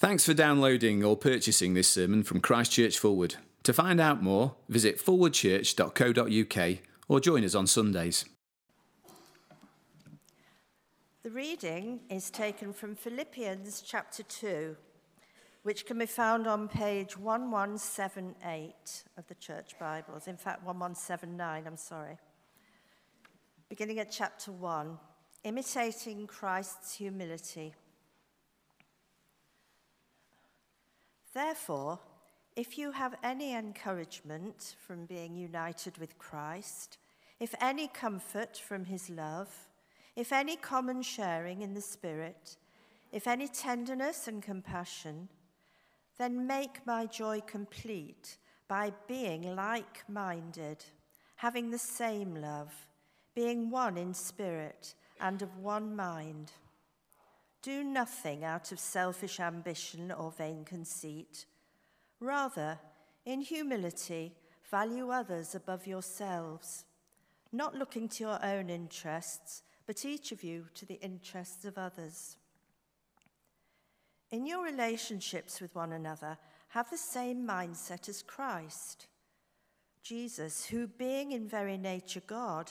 Thanks for downloading or purchasing this sermon from Christchurch Forward. To find out more, visit forwardchurch.co.uk or join us on Sundays. The reading is taken from Philippians chapter 2, which can be found on page 1178 of the Church Bibles. In fact, 1179, I'm sorry. Beginning at chapter 1, imitating Christ's humility. Therefore, if you have any encouragement from being united with Christ, if any comfort from his love, if any common sharing in the Spirit, if any tenderness and compassion, then make my joy complete by being like minded, having the same love, being one in spirit and of one mind. Do nothing out of selfish ambition or vain conceit. Rather, in humility, value others above yourselves, not looking to your own interests, but each of you to the interests of others. In your relationships with one another, have the same mindset as Christ. Jesus, who being in very nature God,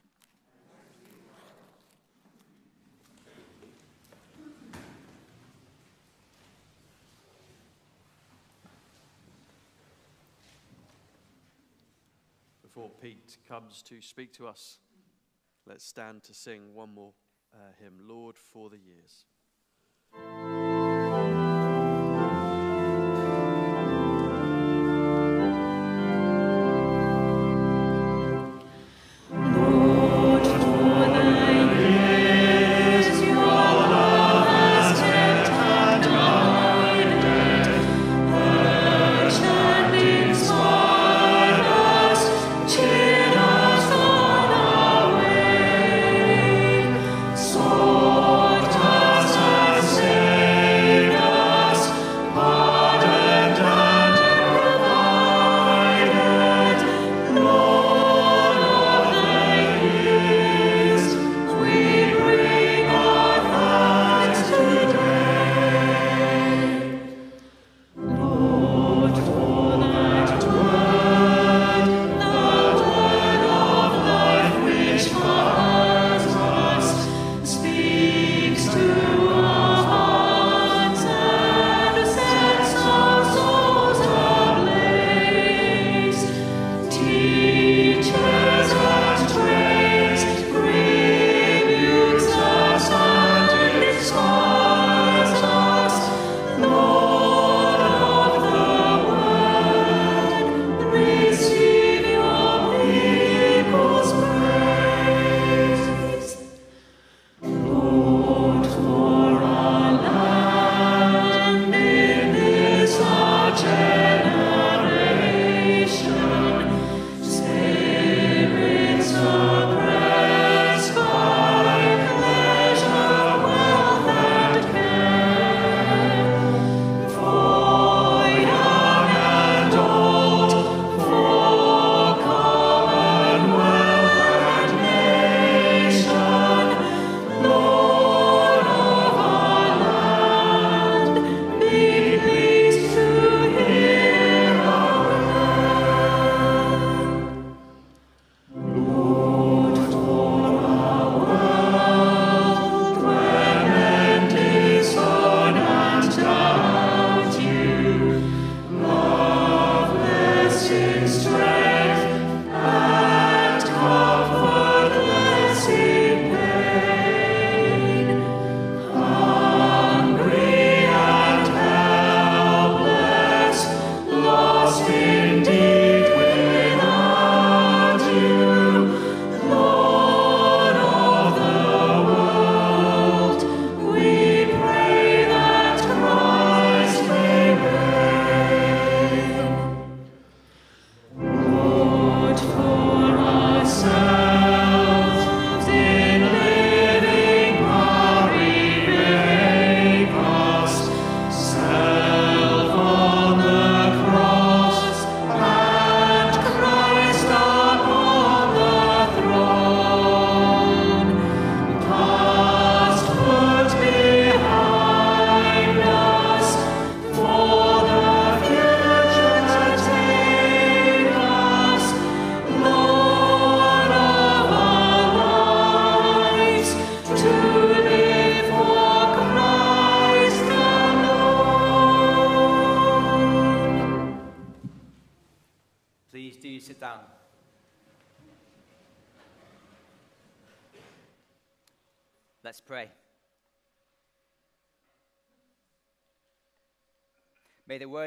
Before Pete comes to speak to us, let's stand to sing one more uh, hymn Lord for the years.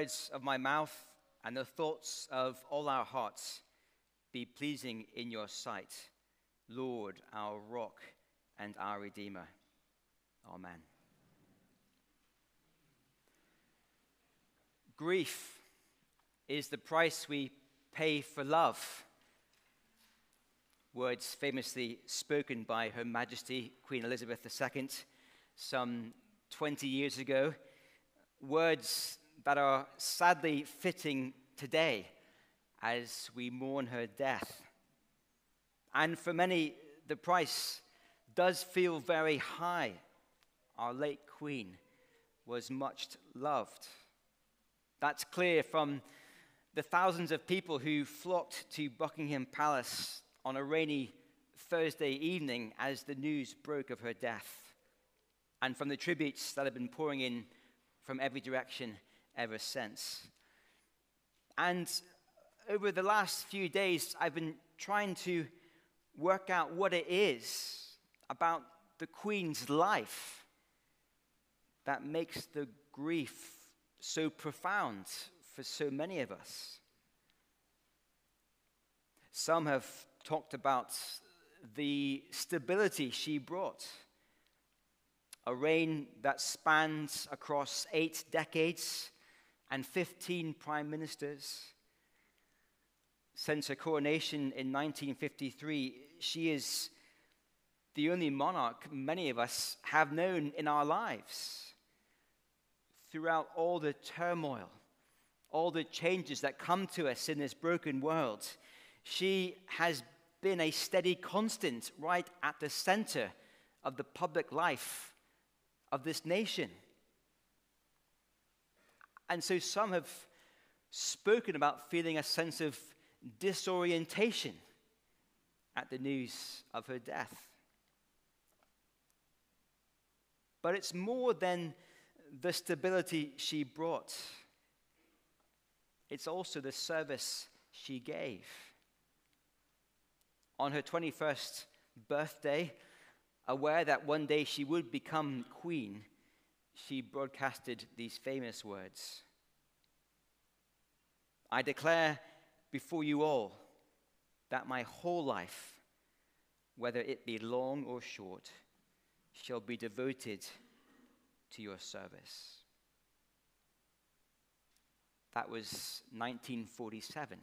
Words of my mouth and the thoughts of all our hearts be pleasing in your sight, Lord, our rock and our Redeemer. Amen. Grief is the price we pay for love words famously spoken by Her Majesty Queen Elizabeth II some 20 years ago, words that are sadly fitting today as we mourn her death. And for many, the price does feel very high. Our late Queen was much loved. That's clear from the thousands of people who flocked to Buckingham Palace on a rainy Thursday evening as the news broke of her death, and from the tributes that have been pouring in from every direction ever since. And over the last few days, I've been trying to work out what it is about the Queen's life that makes the grief so profound for so many of us. Some have talked about the stability she brought. A reign that spans across eight decades and 15 prime ministers. Since her coronation in 1953, she is the only monarch many of us have known in our lives. Throughout all the turmoil, all the changes that come to us in this broken world, she has been a steady constant right at the center of the public life of this nation. And so some have spoken about feeling a sense of disorientation at the news of her death. But it's more than the stability she brought, it's also the service she gave on her 21st birthday, aware that one day she would become queen, she broadcasted these famous words I declare before you all that my whole life, whether it be long or short, shall be devoted to your service. That was 1947.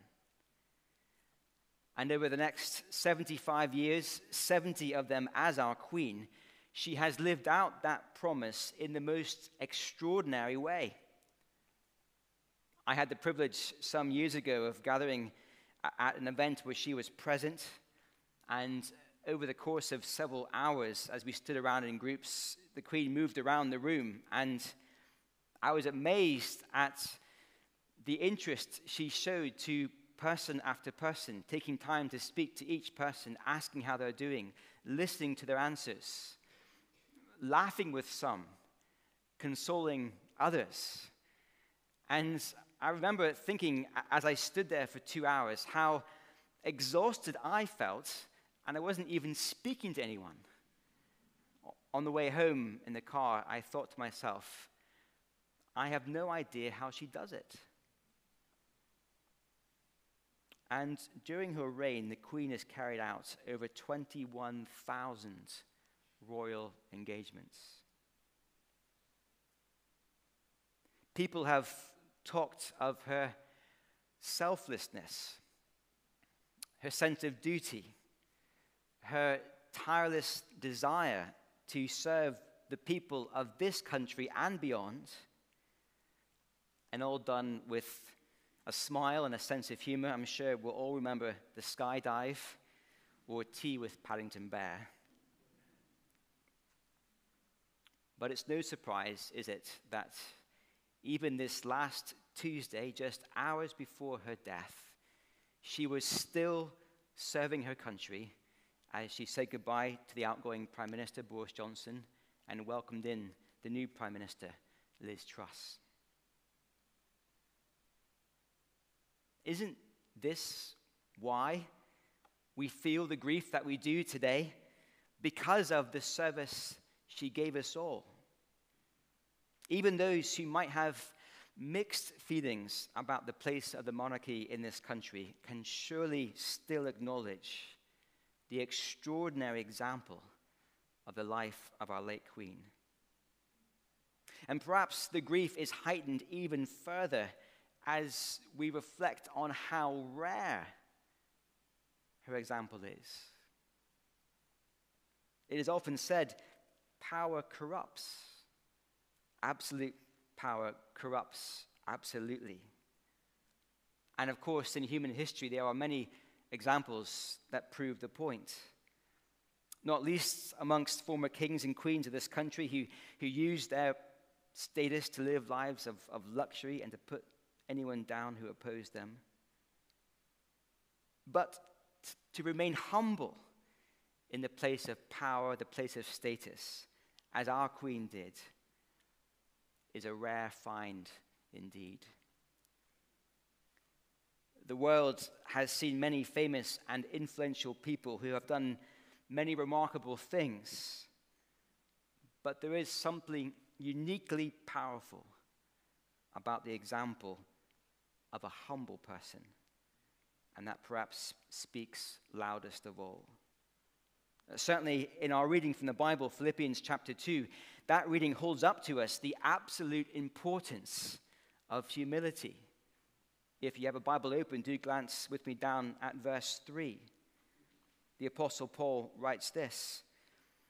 And over the next 75 years, 70 of them as our queen, she has lived out that promise in the most extraordinary way. I had the privilege some years ago of gathering at an event where she was present. And over the course of several hours, as we stood around in groups, the Queen moved around the room. And I was amazed at the interest she showed to person after person, taking time to speak to each person, asking how they're doing, listening to their answers, laughing with some, consoling others. And I remember thinking as I stood there for two hours how exhausted I felt, and I wasn't even speaking to anyone. On the way home in the car, I thought to myself, I have no idea how she does it. And during her reign, the Queen has carried out over 21,000 royal engagements. People have talked of her selflessness, her sense of duty, her tireless desire to serve the people of this country and beyond, and all done with a smile and a sense of humor. I'm sure we'll all remember the skydive or tea with Paddington Bear. But it's no surprise, is it, that even this last Tuesday, just hours before her death, she was still serving her country as she said goodbye to the outgoing Prime Minister Boris Johnson and welcomed in the new Prime Minister Liz Truss. Isn't this why we feel the grief that we do today? Because of the service she gave us all. Even those who might have mixed feelings about the place of the monarchy in this country can surely still acknowledge the extraordinary example of the life of our late Queen. And perhaps the grief is heightened even further as we reflect on how rare her example is. It is often said, power corrupts. Absolute power corrupts absolutely. And of course, in human history, there are many examples that prove the point. Not least amongst former kings and queens of this country who, who used their status to live lives of, of luxury and to put anyone down who opposed them. But t- to remain humble in the place of power, the place of status, as our queen did, is a rare find indeed. The world has seen many famous and influential people who have done many remarkable things, but there is something uniquely powerful about the example of a humble person, and that perhaps speaks loudest of all. Certainly, in our reading from the Bible, Philippians chapter 2, that reading holds up to us the absolute importance of humility. If you have a Bible open, do glance with me down at verse 3. The Apostle Paul writes this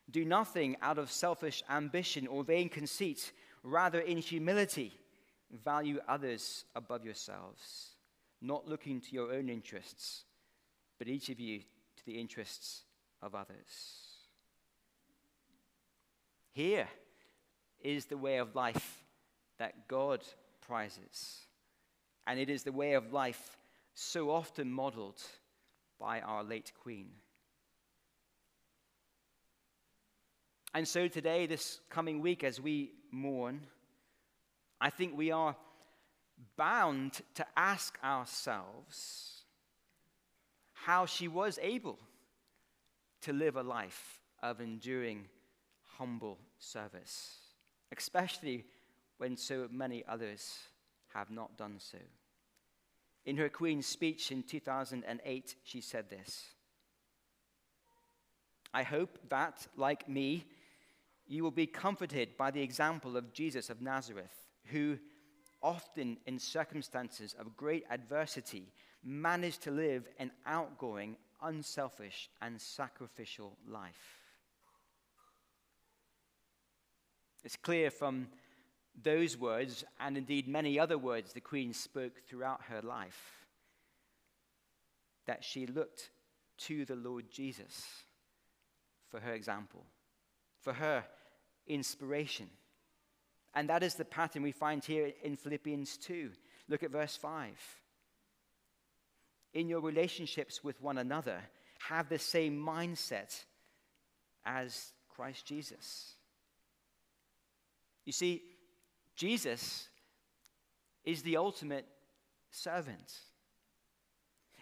Do nothing out of selfish ambition or vain conceit, rather, in humility, value others above yourselves, not looking to your own interests, but each of you to the interests of others. Here is the way of life that God prizes, and it is the way of life so often modeled by our late Queen. And so today, this coming week, as we mourn, I think we are bound to ask ourselves how she was able to live a life of enduring, humble service, especially when so many others have not done so. In her Queen's speech in 2008, she said this I hope that, like me, you will be comforted by the example of Jesus of Nazareth, who, often in circumstances of great adversity, managed to live an outgoing, unselfish, and sacrificial life. It's clear from those words, and indeed many other words the Queen spoke throughout her life, that she looked to the Lord Jesus for her example, for her inspiration. And that is the pattern we find here in Philippians 2. Look at verse 5 in your relationships with one another, have the same mindset as Christ Jesus. You see, Jesus is the ultimate servant.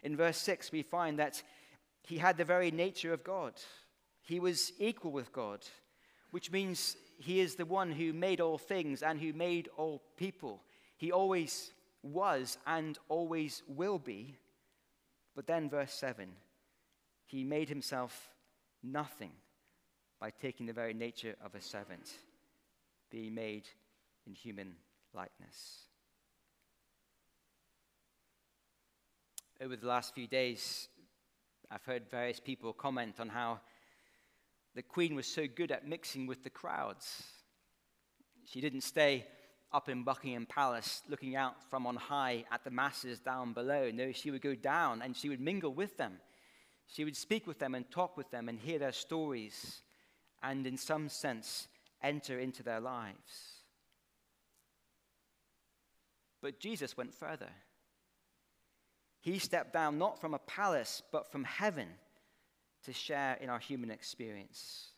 In verse 6, we find that he had the very nature of God. He was equal with God, which means he is the one who made all things and who made all people. He always was and always will be but then, verse 7 He made himself nothing by taking the very nature of a servant, being made in human likeness. Over the last few days, I've heard various people comment on how the Queen was so good at mixing with the crowds. She didn't stay up in Buckingham Palace looking out from on high at the masses down below. No, she would go down and she would mingle with them. She would speak with them and talk with them and hear their stories and, in some sense, enter into their lives. But Jesus went further. He stepped down not from a palace, but from heaven to share in our human experience.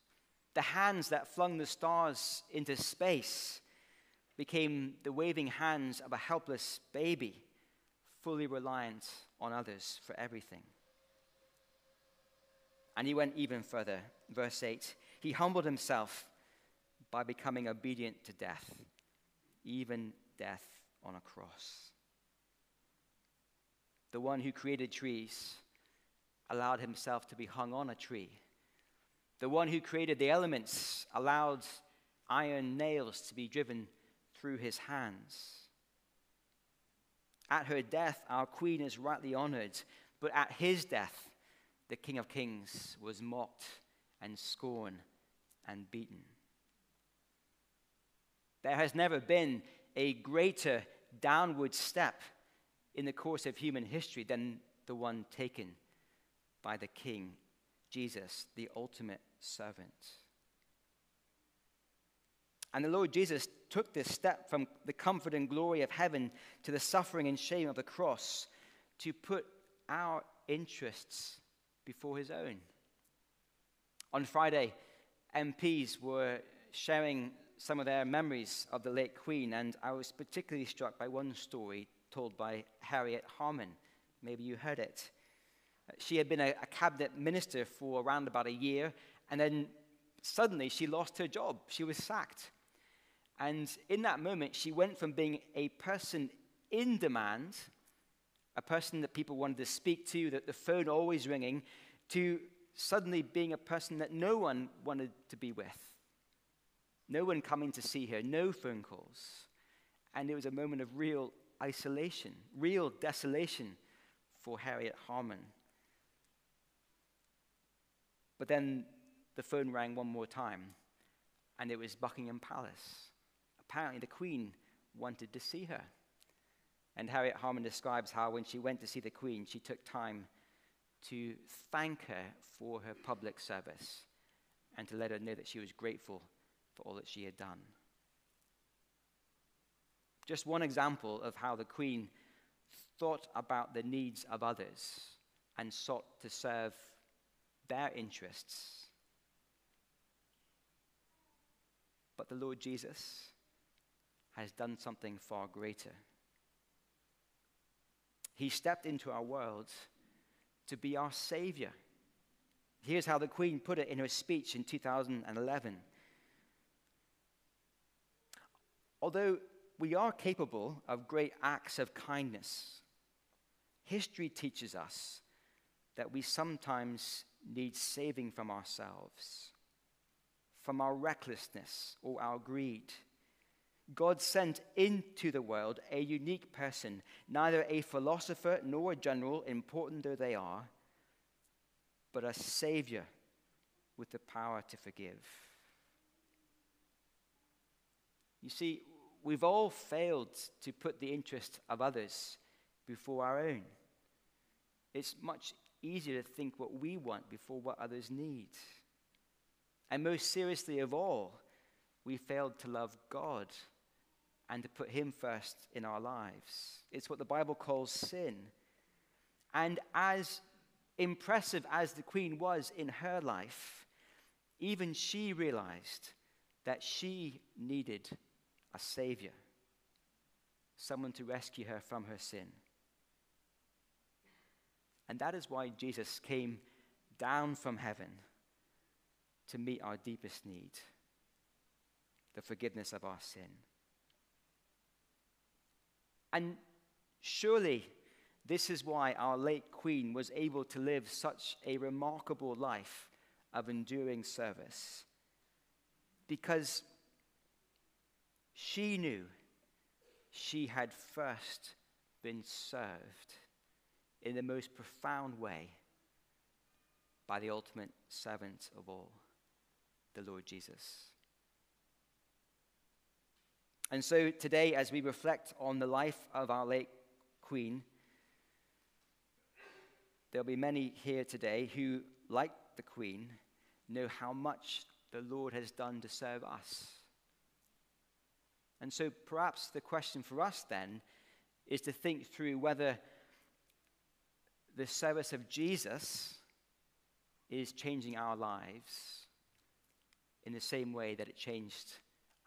The hands that flung the stars into space became the waving hands of a helpless baby, fully reliant on others for everything. And he went even further. Verse 8 He humbled himself by becoming obedient to death, even death on a cross. The one who created trees allowed himself to be hung on a tree. The one who created the elements allowed iron nails to be driven through his hands. At her death, our queen is rightly honored, but at his death, the King of Kings was mocked and scorned and beaten. There has never been a greater downward step in the course of human history than the one taken by the King, Jesus, the ultimate servant. And the Lord Jesus took this step from the comfort and glory of heaven to the suffering and shame of the cross to put our interests before his own. On Friday, MPs were sharing some of their memories of the late Queen, and I was particularly struck by one story told by Harriet Harman. Maybe you heard it. Uh, she had been a, a cabinet minister for around about a year, and then suddenly she lost her job. She was sacked. And in that moment, she went from being a person in demand, a person that people wanted to speak to, that the phone always ringing, to suddenly being a person that no one wanted to be with. No one coming to see her, no phone calls. And it was a moment of real isolation, real desolation for Harriet Harman. But then the phone rang one more time, and it was Buckingham Palace. Apparently, the Queen wanted to see her. And Harriet Harman describes how when she went to see the Queen, she took time to thank her for her public service and to let her know that she was grateful for all that she had done. Just one example of how the Queen thought about the needs of others and sought to serve their interests. But the Lord Jesus has done something far greater. He stepped into our world to be our Savior. Here's how the Queen put it in her speech in 2011. Although we are capable of great acts of kindness, history teaches us that we sometimes need saving from ourselves, from our recklessness or our greed. God sent into the world a unique person, neither a philosopher nor a general, important though they are, but a Savior with the power to forgive. You see, we've all failed to put the interest of others before our own. It's much easier to think what we want before what others need. And most seriously of all, we failed to love God and to put Him first in our lives. It's what the Bible calls sin. And as impressive as the Queen was in her life, even she realized that she needed a Savior, someone to rescue her from her sin. And that is why Jesus came down from heaven to meet our deepest need the forgiveness of our sin. And surely this is why our late Queen was able to live such a remarkable life of enduring service. Because she knew she had first been served in the most profound way by the ultimate servant of all, the Lord Jesus. And so today, as we reflect on the life of our late Queen, there'll be many here today who, like the Queen, know how much the Lord has done to serve us. And so perhaps the question for us then is to think through whether the service of Jesus is changing our lives in the same way that it changed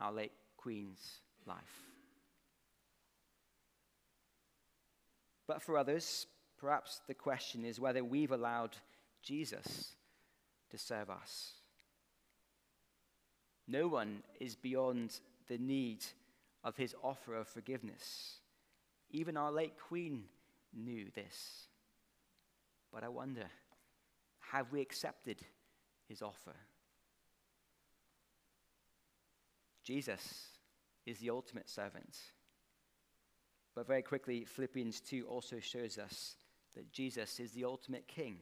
our late Queen's life. But for others, perhaps the question is whether we've allowed Jesus to serve us. No one is beyond the need of his offer of forgiveness. Even our late Queen knew this. But I wonder have we accepted his offer? Jesus is the ultimate servant. But very quickly, Philippians 2 also shows us that Jesus is the ultimate king.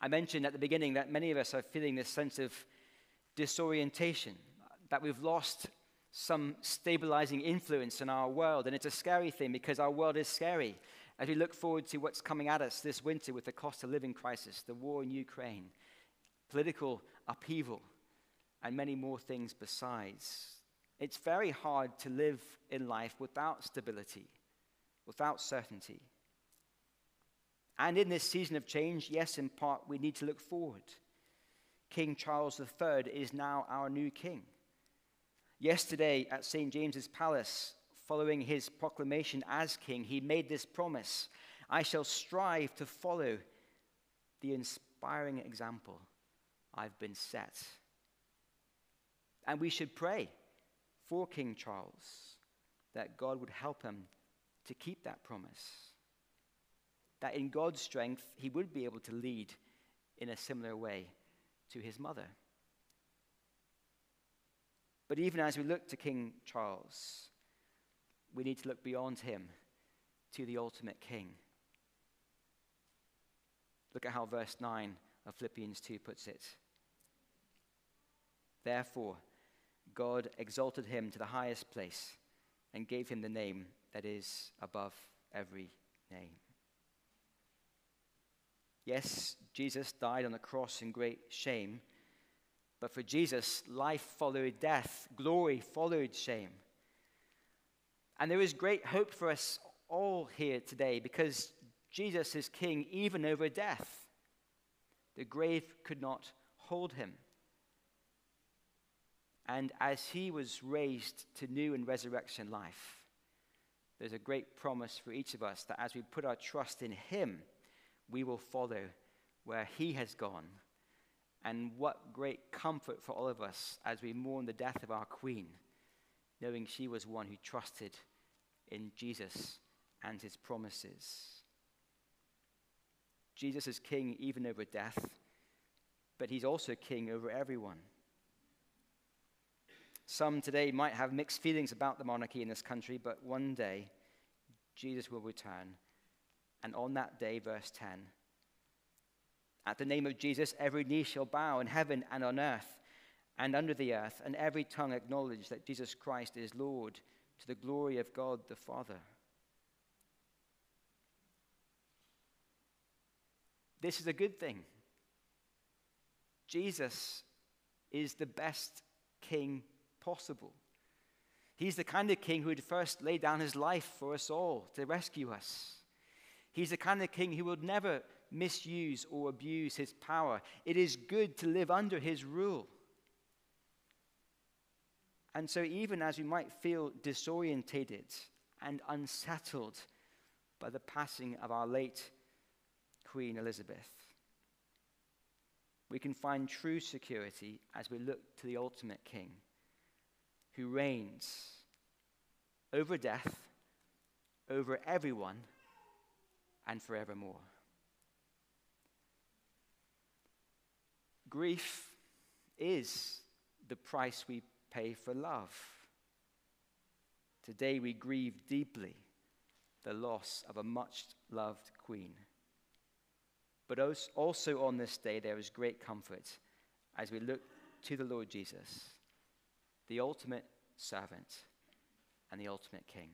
I mentioned at the beginning that many of us are feeling this sense of disorientation, that we've lost some stabilizing influence in our world. And it's a scary thing because our world is scary. As we look forward to what's coming at us this winter with the cost of living crisis, the war in Ukraine, political upheaval, and many more things besides, it's very hard to live in life without stability, without certainty. And in this season of change, yes, in part, we need to look forward. King Charles III is now our new king. Yesterday at St. James's Palace, following his proclamation as king, he made this promise I shall strive to follow the inspiring example I've been set. And we should pray for King Charles that God would help him to keep that promise. That in God's strength, he would be able to lead in a similar way to his mother. But even as we look to King Charles, we need to look beyond him to the ultimate king. Look at how verse 9 of Philippians 2 puts it. Therefore, God exalted him to the highest place and gave him the name that is above every name. Yes, Jesus died on the cross in great shame, but for Jesus, life followed death, glory followed shame. And there is great hope for us all here today because Jesus is king even over death. The grave could not hold him. And as he was raised to new and resurrection life, there's a great promise for each of us that as we put our trust in him, we will follow where he has gone. And what great comfort for all of us as we mourn the death of our queen, knowing she was one who trusted in Jesus and his promises. Jesus is king even over death, but he's also king over everyone. Some today might have mixed feelings about the monarchy in this country, but one day Jesus will return. And on that day, verse 10, at the name of Jesus, every knee shall bow in heaven and on earth and under the earth, and every tongue acknowledge that Jesus Christ is Lord to the glory of God the Father. This is a good thing. Jesus is the best king possible. He's the kind of king who would first lay down his life for us all to rescue us. He's the kind of king who would never misuse or abuse his power. It is good to live under his rule. And so, even as we might feel disorientated and unsettled by the passing of our late Queen Elizabeth, we can find true security as we look to the ultimate king who reigns over death, over everyone, and forevermore. Grief is the price we pay for love. Today we grieve deeply the loss of a much loved queen. But also on this day, there is great comfort as we look to the Lord Jesus the ultimate servant and the ultimate king.